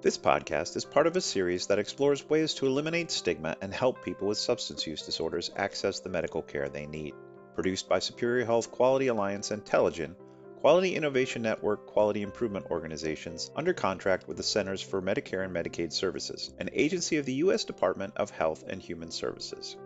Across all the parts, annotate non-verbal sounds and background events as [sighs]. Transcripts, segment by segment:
This podcast is part of a series that explores ways to eliminate stigma and help people with substance use disorders access the medical care they need. Produced by Superior Health Quality Alliance and Telligen, Quality Innovation Network Quality Improvement Organizations, under contract with the Centers for Medicare and Medicaid Services, an agency of the U.S. Department of Health and Human Services.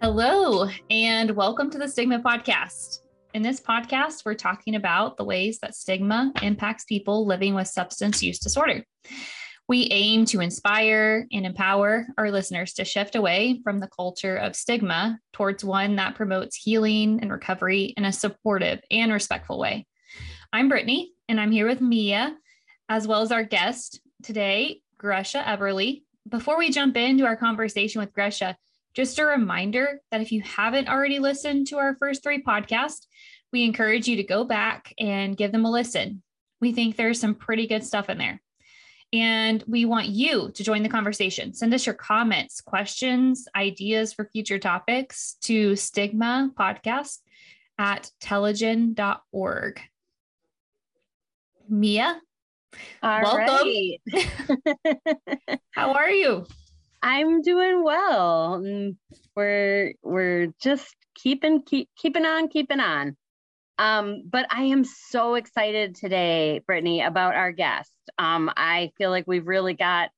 Hello, and welcome to the Stigma Podcast. In this podcast, we're talking about the ways that stigma impacts people living with substance use disorder. We aim to inspire and empower our listeners to shift away from the culture of stigma towards one that promotes healing and recovery in a supportive and respectful way. I'm Brittany, and I'm here with Mia, as well as our guest today, Gresha Eberly. Before we jump into our conversation with Gresha, just a reminder that if you haven't already listened to our first three podcasts, we encourage you to go back and give them a listen. We think there's some pretty good stuff in there. And we want you to join the conversation. Send us your comments, questions, ideas for future topics to stigma podcast at telligen.org. Mia, All welcome. right. [laughs] How are you? I'm doing well. Mm, We're we're just keeping keep keeping on, keeping on. Um, but I am so excited today, Brittany, about our guest. Um, I feel like we've really got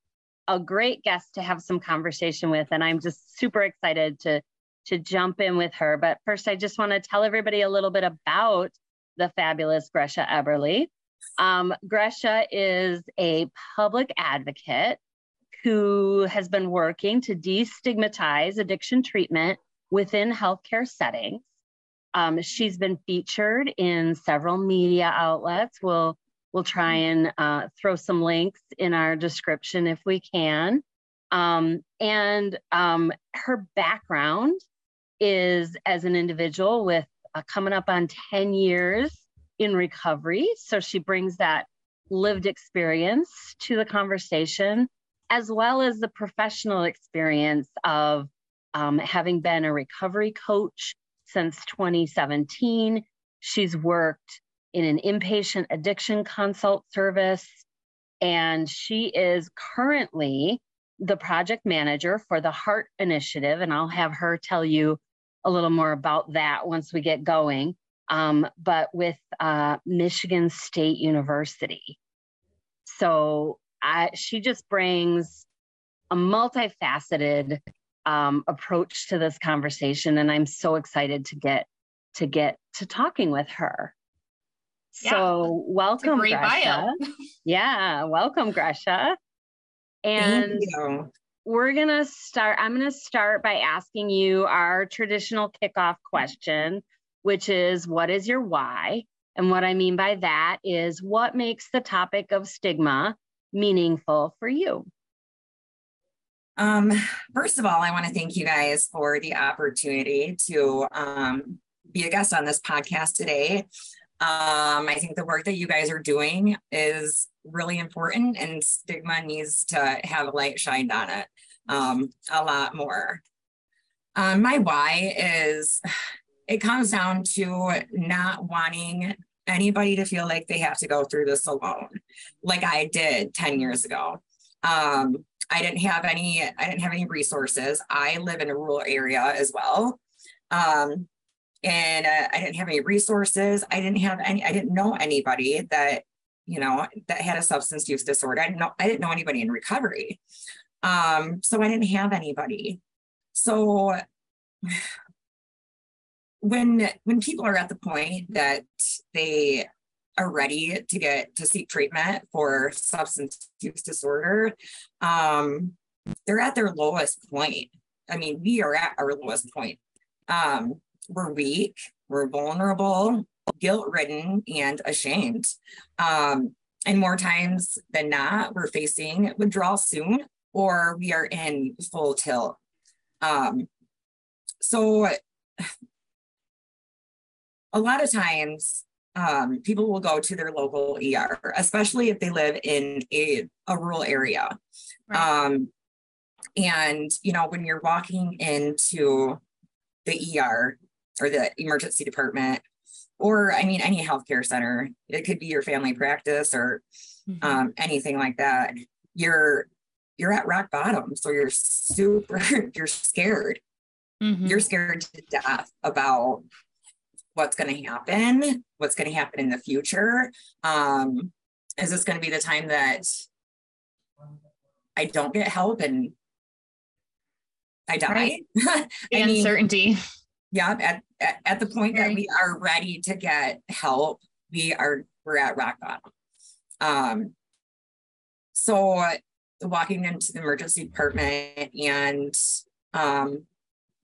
a great guest to have some conversation with, and I'm just super excited to to jump in with her. But first, I just want to tell everybody a little bit about the fabulous Gresha Eberly. Um, Gresha is a public advocate who has been working to destigmatize addiction treatment within healthcare settings. Um, she's been featured in several media outlets. We'll we'll try and uh, throw some links in our description if we can. Um, and um, her background is as an individual with uh, coming up on 10 years in recovery. So she brings that lived experience to the conversation, as well as the professional experience of um, having been a recovery coach since 2017. She's worked in an inpatient addiction consult service, and she is currently the project manager for the HART Initiative. And I'll have her tell you a little more about that once we get going. Um, but with uh, Michigan State University. So I, she just brings a multifaceted um, approach to this conversation, and I'm so excited to get to get to talking with her. Yeah, so welcome, Gresha. bio. [laughs] Yeah, welcome, Gresha. And Thank you. we're gonna start. I'm gonna start by asking you our traditional kickoff question, which is, "What is your why?" And what I mean by that is, what makes the topic of stigma meaningful for you? Um, first of all, I want to thank you guys for the opportunity to um, be a guest on this podcast today. Um, I think the work that you guys are doing is really important, and stigma needs to have a light shined on it um, a lot more. Um, my why is it comes down to not wanting anybody to feel like they have to go through this alone, like I did 10 years ago. Um, I didn't have any, I didn't have any resources. I live in a rural area as well. Um, and uh, I didn't have any resources. I didn't have any, I didn't know anybody that, you know, that had a substance use disorder. I didn't know, I didn't know anybody in recovery. Um, so I didn't have anybody. So when when people are at the point that they are ready to get to seek treatment for substance use disorder, um, they're at their lowest point. I mean, we are at our lowest point. Um, we're weak, we're vulnerable, guilt ridden, and ashamed. Um, and more times than not, we're facing withdrawal soon, or we are in full tilt. Um, so a lot of times um, people will go to their local ER, especially if they live in a, a rural area. Right. Um, and, you know, when you're walking into the ER or the emergency department, or I mean, any healthcare center, it could be your family practice or Mhm. um, anything like that. You're you're at rock bottom, so you're super [laughs] you're scared. Mhm. You're scared to death about what's going to happen, what's going to happen in the future. Um, is this going to be the time that I don't get help and I die? Right. [laughs] I mean, uncertainty. yeah, at, at, at the point that we are ready to get help, we are, we're at rock bottom. Um, so walking into the emergency department and, um,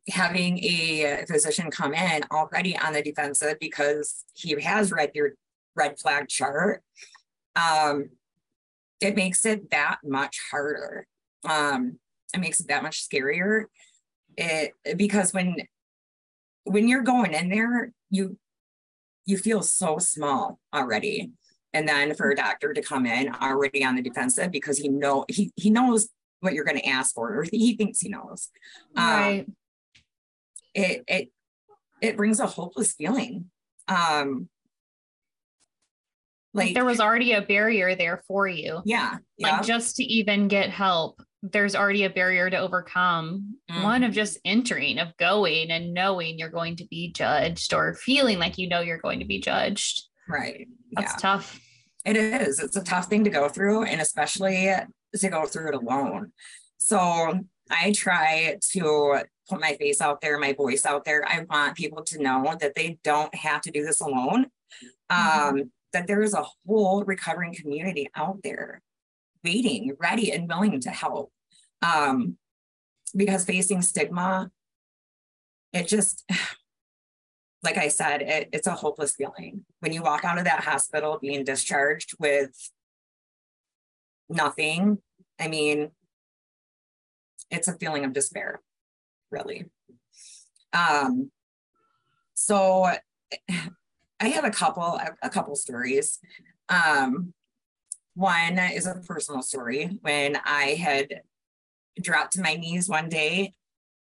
having a physician come in already on the defensive because he has read your red flag chart, um, it makes it that much harder. Um, it makes it that much scarier. It because when when you're going in there, you you feel so small already. And then for a doctor to come in already on the defensive because he know he he knows what you're going to ask for, or he thinks he knows. Um, right. It it it brings a hopeless feeling. Um Like there was already a barrier there for you. yeah, yeah. Like just to even get help, there's already a barrier to overcome. One Mm-hmm. of just entering, of going and knowing you're going to be judged or feeling like you know you're going to be judged. right. That's yeah. tough. It is. It's a tough thing to go through, and especially to go through it alone. So I try to put my face out there, my voice out there. I want people to know that they don't have to do this alone. Um, that there is a whole recovering community out there waiting, ready, and willing to help. Um, because facing stigma, it just [sighs] like I said, it, it's a hopeless feeling. When you walk out of that hospital being discharged with nothing, I mean, it's a feeling of despair, really. Um, so [sighs] I have a couple, a couple stories. Um, one is a personal story when I had dropped to my knees one day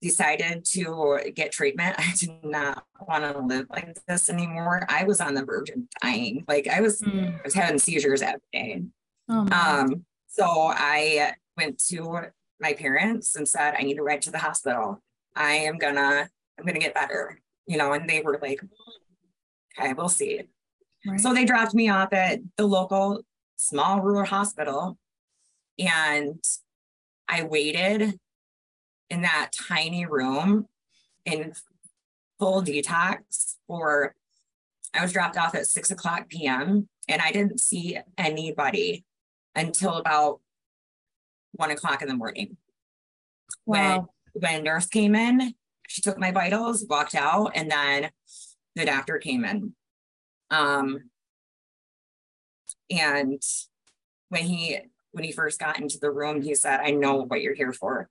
decided to get treatment. [laughs] I did not want to live like this anymore. I was on the verge of dying. Like I was, Mm. I was having seizures every day. Oh. Um, so I went to my parents and said, I need to ride to the hospital. I am gonna, I'm gonna get better, you know, and they were like, okay, we'll see. Right. So they dropped me off at the local small rural hospital. And I waited in that tiny room in full detox for, I was dropped off at six o'clock PM and I didn't see anybody until about one o'clock in the morning. wow. When a nurse came in, she took my vitals, walked out, and then the doctor came in. Um, and when he when he first got into the room, he said, "I know what you're here for,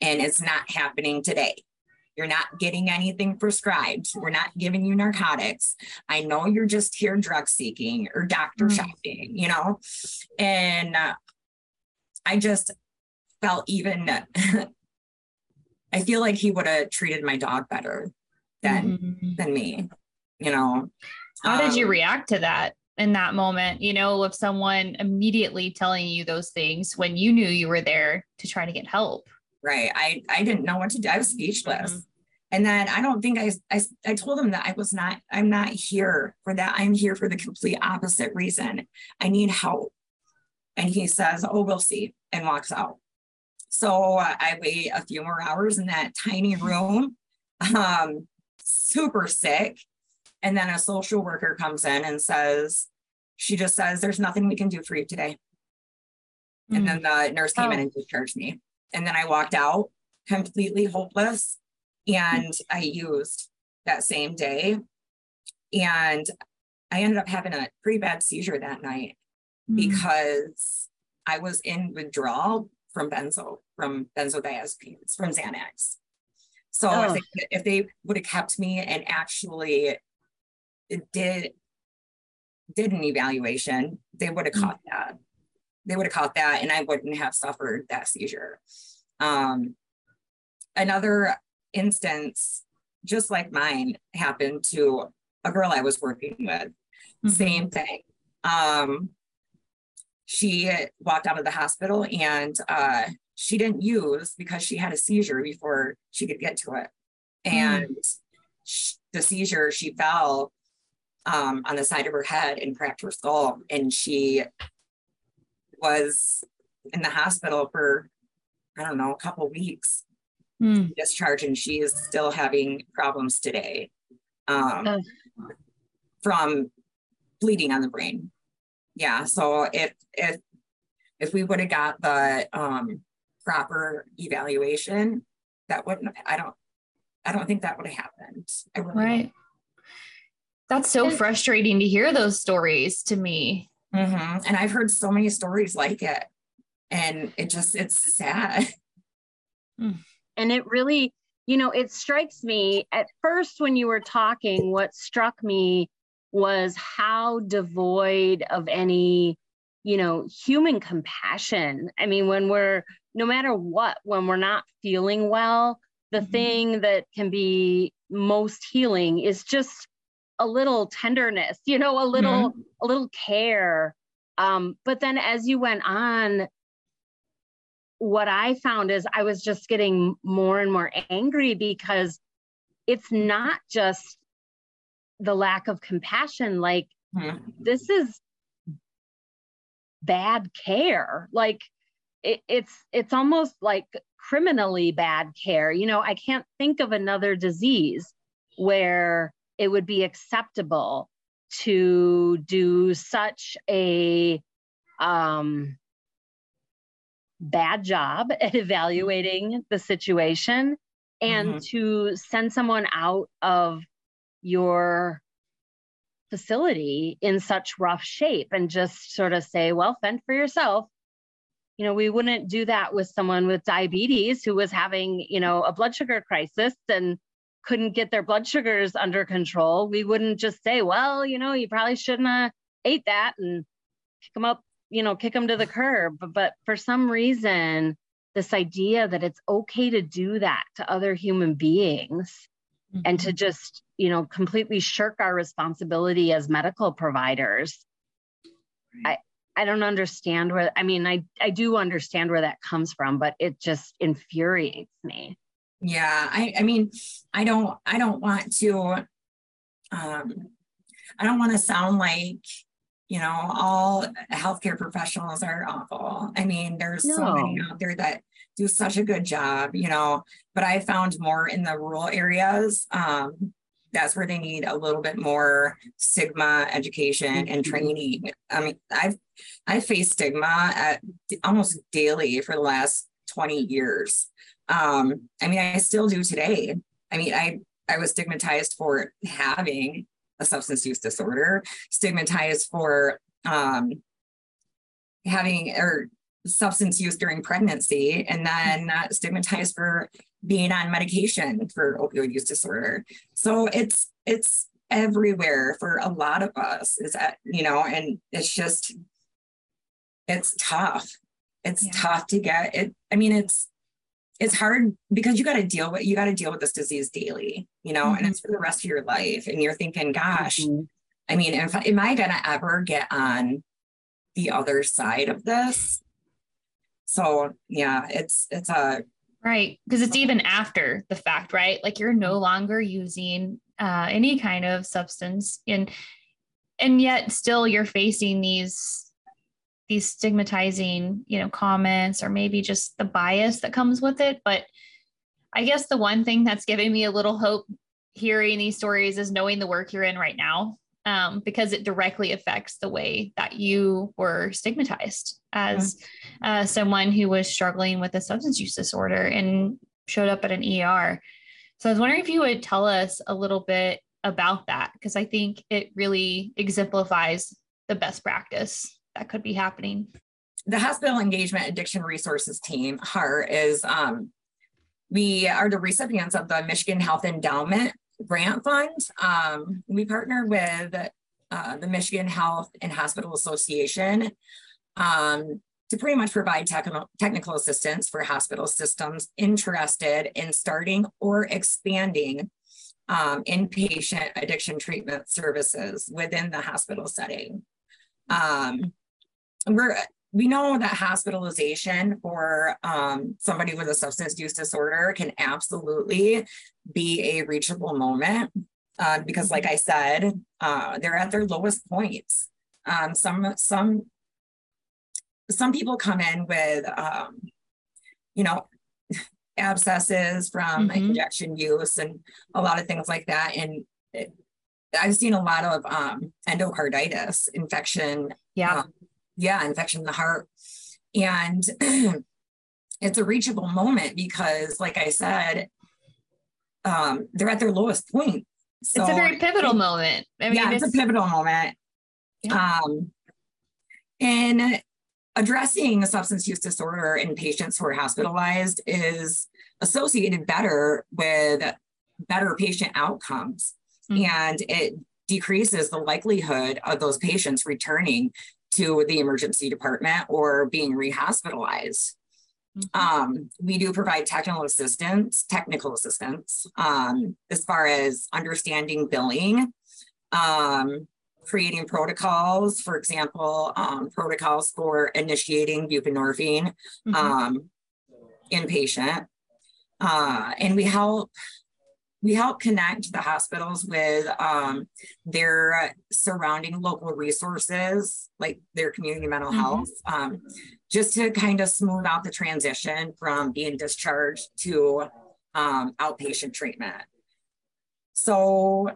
and it's not happening today. You're not getting anything prescribed. We're not giving you narcotics. I know you're just here drug seeking or doctor Mm. shopping, you know." And uh, I just felt even. I feel like he would have treated my dog better than Mhm. than me, you know. How did you Um, react to that in that moment? You know, of someone immediately telling you those things when you knew you were there to try to get help. Right. I I didn't know what to do. I was speechless. Mhm. And then I don't think I, I I told him that I was not I'm not here for that. I'm here for the complete opposite reason. I need help. And he says, "Oh, we'll see," and walks out. So I wait a few more hours in that tiny room, um, super sick. And then a social worker comes in and says, she just says, "There's nothing we can do for you today." And Mm. then the nurse came in Oh. and discharged me. And then I walked out completely hopeless. And I used that same day. And I ended up having a pretty bad seizure that night Mm. because I was in withdrawal from benzo, from benzodiazepines, from Xanax. So if Oh. they, if they would have kept me and actually did did an evaluation, they would have Mm. caught that. They would have caught that, and I wouldn't have suffered that seizure. Um, another instance, just like mine, happened to a girl I was working with. Mm-hmm. Same thing. Um, she walked out of the hospital and uh, she didn't use because she had a seizure before she could get to it. Hmm. And mm. she, the seizure, she fell um, on the side of her head and cracked her skull. And she was in the hospital for, I don't know, a couple weeks mm. discharged, and she is still having problems today um, uh. from bleeding on the brain. Yeah. So if if if we would have got the um, proper evaluation, that wouldn't have, I don't I don't think that would have happened. Really right. Don't. That's so frustrating to hear those stories to me. Mm-hmm. And I've heard so many stories like it. And it just, it's sad. Hmm. [laughs] And it really, you know, it strikes me at first when you were talking, what struck me was how devoid of any, you know, human compassion. I mean, when we're, no matter what, when we're not feeling well, the mm-hmm. thing that can be most healing is just a little tenderness you know a little mm-hmm. a little care um but then as you went on what i found is i was just getting more and more angry because it's not just the lack of compassion like mm-hmm. this is bad care like it, it's it's almost like criminally bad care you know i can't think of another disease where it would be acceptable to do such a um, bad job at evaluating the situation and mm-hmm. to send someone out of your facility in such rough shape and just sort of say, well, fend for yourself. You know, we wouldn't do that with someone with diabetes who was having, you know, a blood sugar crisis and couldn't get their blood sugars under control, we wouldn't just say, well, you know, you probably shouldn't have ate that and kick them up, you know, kick them to the curb. But, for some reason, this idea that it's okay to do that to other human beings mm-hmm. and to mm-hmm. just, you know, completely shirk our responsibility as medical providers. I, I don't understand where I mean I I do understand where that comes from, but it just infuriates me. Yeah, I, I mean, I don't, I don't want to, um, I don't want to sound like, you know, all healthcare professionals are awful. I mean, there's no. so many out there that do such a good job, you know, but I found more in the rural areas. Um, that's where they need a little bit more stigma education and mm-hmm. training. I mean, I've I faced stigma at almost daily for the last 20 years. Um, I mean, I still do today. I mean, I I was stigmatized for having a substance use disorder, stigmatized for um, having or substance use during pregnancy, and then uh, stigmatized for being on medication for opioid use disorder. So it's it's everywhere for a lot of us. Is that you know, and it's just it's tough. It's yeah. tough to get it. I mean, it's it's hard because you got to deal with you got to deal with this disease daily you know mm-hmm. and it's for the rest of your life and you're thinking gosh mm-hmm. i mean if, am i going to ever get on the other side of this so yeah it's it's a right because it's even after the fact right like you're no longer using uh, any kind of substance and and yet still you're facing these these stigmatizing, you know, comments or maybe just the bias that comes with it. But I guess the one thing that's giving me a little hope hearing these stories is knowing the work you're in right now, um, because it directly affects the way that you were stigmatized as uh, someone who was struggling with a substance use disorder and showed up at an ER. So I was wondering if you would tell us a little bit about that, because I think it really exemplifies the best practice that could be happening. The Hospital Engagement Addiction Resources Team, HART, is um, we are the recipients of the Michigan Health Endowment Grant Fund. Um, we partner with uh, the Michigan Health and Hospital Association um, to pretty much provide technical, technical assistance for hospital systems interested in starting or expanding um, inpatient addiction treatment services within the hospital setting. Um, we're we know that hospitalization for um, somebody with a substance use disorder can absolutely be a reachable moment uh, because, like I said, uh, they're at their lowest points. Um, some some some people come in with, um, you know, abscesses from mm-hmm. injection use and a lot of things like that. And it, I've seen a lot of um, endocarditis infection. Yeah. Yeah, infection in the heart. And [clears throat] it's a reachable moment because, like I said, um, they're at their lowest point. So, it's a very pivotal moment. I mean, yeah, it's, it's a pivotal moment. Yeah. Um, and addressing a substance use disorder in patients who are hospitalized is associated better with better patient outcomes. Mm-hmm. And it decreases the likelihood of those patients returning to the emergency department or being rehospitalized. Mm-hmm. Um, we do provide technical assistance, technical assistance, um, as far as understanding billing, um, creating protocols, for example, um, protocols for initiating buprenorphine mm-hmm. um, inpatient. Uh, and we help we help connect the hospitals with um, their surrounding local resources, like their community mental mm-hmm. health, um, just to kind of smooth out the transition from being discharged to um, outpatient treatment. So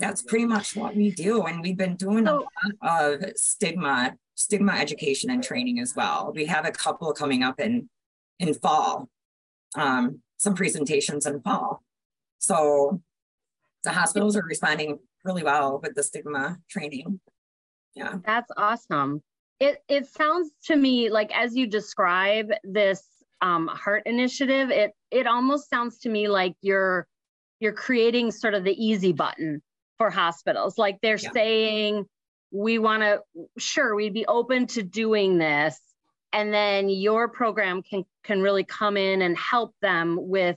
that's pretty much what we do. And we've been doing a lot of stigma, stigma education and training as well. We have a couple coming up in in fall, um, some presentations in fall. So the hospitals are responding really well with the stigma training. Yeah. That's awesome. It it sounds to me like as you describe this um, HART initiative, it it almost sounds to me like you're you're creating sort of the easy button for hospitals. Like they're yeah. saying, we want to, sure, we'd be open to doing this. And then your program can can really come in and help them with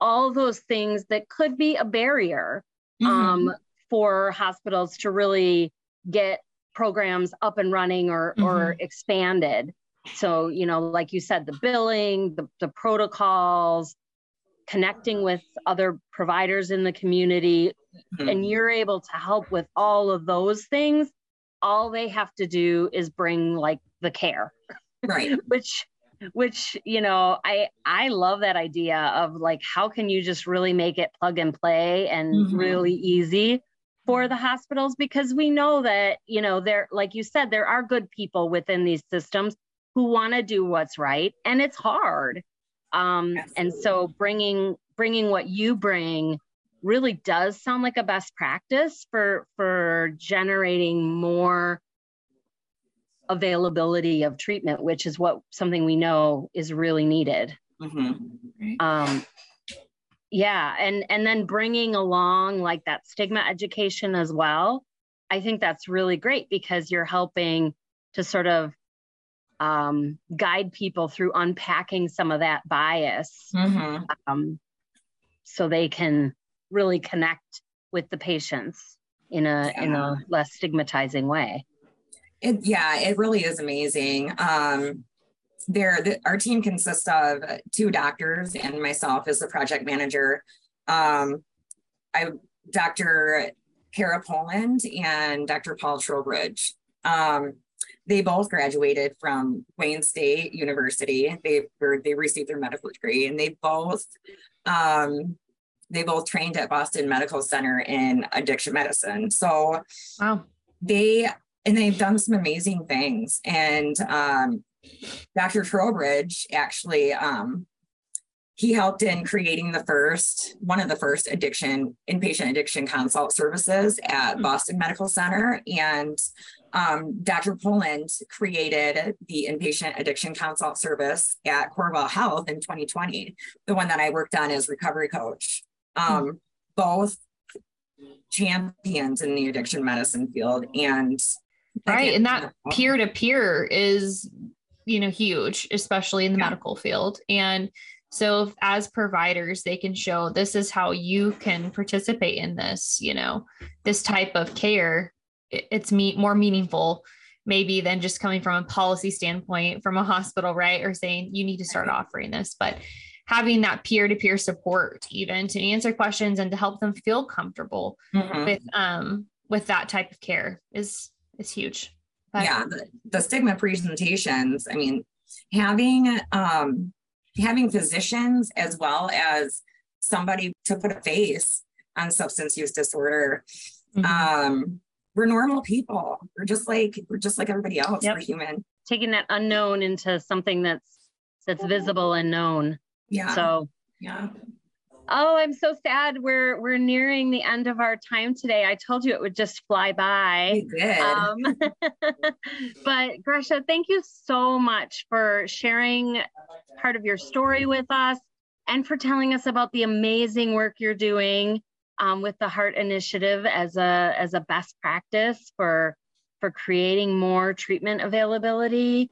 all those things that could be a barrier mm-hmm. um, for hospitals to really get programs up and running or mm-hmm. or expanded. So, you know, like you said, the billing, the, the protocols, connecting with other providers in the community, mm-hmm. and you're able to help with all of those things. All they have to do is bring like the care. Right. [laughs] which which you know i i love that idea of like how can you just really make it plug and play and mm-hmm. really easy for the hospitals? Because we know that you know there like you said there are good people within these systems who want to do what's right and it's hard. Um, and so bringing bringing what you bring really does sound like a best practice for for generating more availability of treatment which is what something we know is really needed mm-hmm. um, yeah and and then bringing along like that stigma education as well i think that's really great because you're helping to sort of um, guide people through unpacking some of that bias mm-hmm. um, so they can really connect with the patients in a yeah. in a less stigmatizing way it, yeah it really is amazing um, there the, our team consists of two doctors and myself as the project manager um, i dr cara poland and dr paul trowbridge um, they both graduated from Wayne State University. They were they received their medical degree, and they both um, they both trained at Boston Medical Center in addiction medicine. So wow. they and they've done some amazing things. And um, Dr. Trowbridge actually um, he helped in creating the first one of the first addiction inpatient addiction consult services at mm-hmm. Boston Medical Center and um, Dr. Poland created the inpatient addiction consult service at Corewell Health in 2020, the one that I worked on as recovery coach. Um, mm-hmm. Both champions in the addiction medicine field. And right. And that peer to peer is, you know, huge, especially in the yeah. medical field. And So, if, as providers, they can show this is how you can participate in this, you know, this type of care. It's me- more meaningful, maybe, than just coming from a policy standpoint from a hospital, right? Or saying you need to start offering this. But having that peer to peer support, even to answer questions and to help them feel comfortable mm-hmm. with um, with that type of care is is huge. But, yeah, the, the stigma presentations. I mean, having um, having physicians as well as somebody to put a face on substance use disorder. Mm-hmm. Um, we're normal people. We're just like we're just like everybody else. Yep. We're human. Taking that unknown into something that's that's visible and known. Yeah. So yeah. Oh, I'm so sad. We're we're nearing the end of our time today. I told you it would just fly by. You did. Um, [laughs] but Gresha, thank you so much for sharing part of your story with us and for telling us about the amazing work you're doing um, with the HART Initiative as a as a best practice for for creating more treatment availability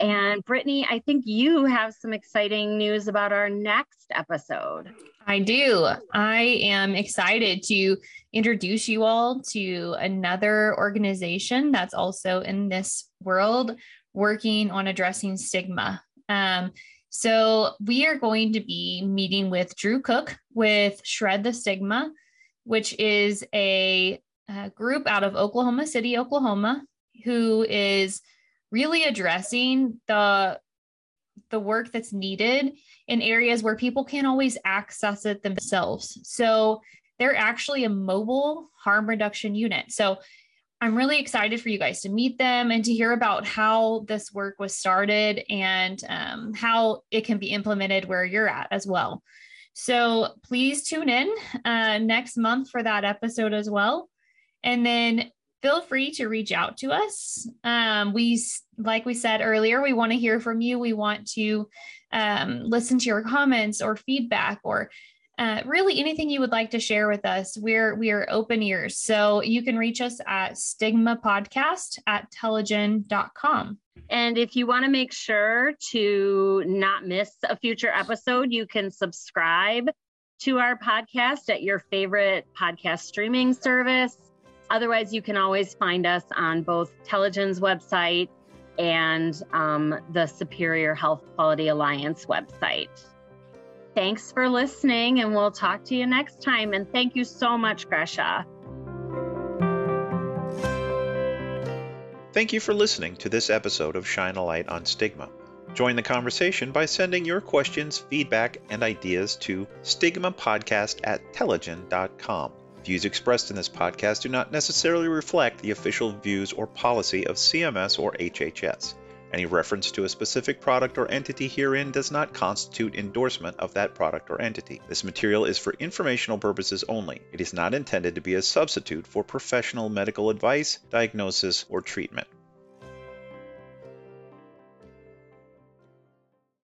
and Brittany, I think you have some exciting news about our next episode. I do. I am excited to introduce you all to another organization that's also in this world working on addressing stigma. Um, so, we are going to be meeting with Drew Cook with Shred the Stigma, which is a, a group out of Oklahoma City, Oklahoma, who is really addressing the the work that's needed in areas where people can't always access it themselves. So they're actually a mobile harm reduction unit. So I'm really excited for you guys to meet them and to hear about how this work was started and um, how it can be implemented where you're at as well. So please tune in uh, next month for that episode as well. And then feel free to reach out to us. Um, we, like we said earlier, we want to hear from you. We want to um, listen to your comments or feedback or uh, really anything you would like to share with us. We're we are open ears. So you can reach us at stigma podcast at telligen.com. And if you want to make sure to not miss a future episode, you can subscribe to our podcast at your favorite podcast streaming service Otherwise, you can always find us on both Telligen's website and um, the Superior Health Quality Alliance website. Thanks for listening, and we'll talk to you next time. And thank you so much, Gresha. Thank you for listening to this episode of Shine a Light on Stigma. Join the conversation by sending your questions, feedback, and ideas to stigmapodcast at telligen.com. Views expressed in this podcast do not necessarily reflect the official views or policy of CMS or HHS. Any reference to a specific product or entity herein does not constitute endorsement of that product or entity. This material is for informational purposes only. It is not intended to be a substitute for professional medical advice, diagnosis, or treatment.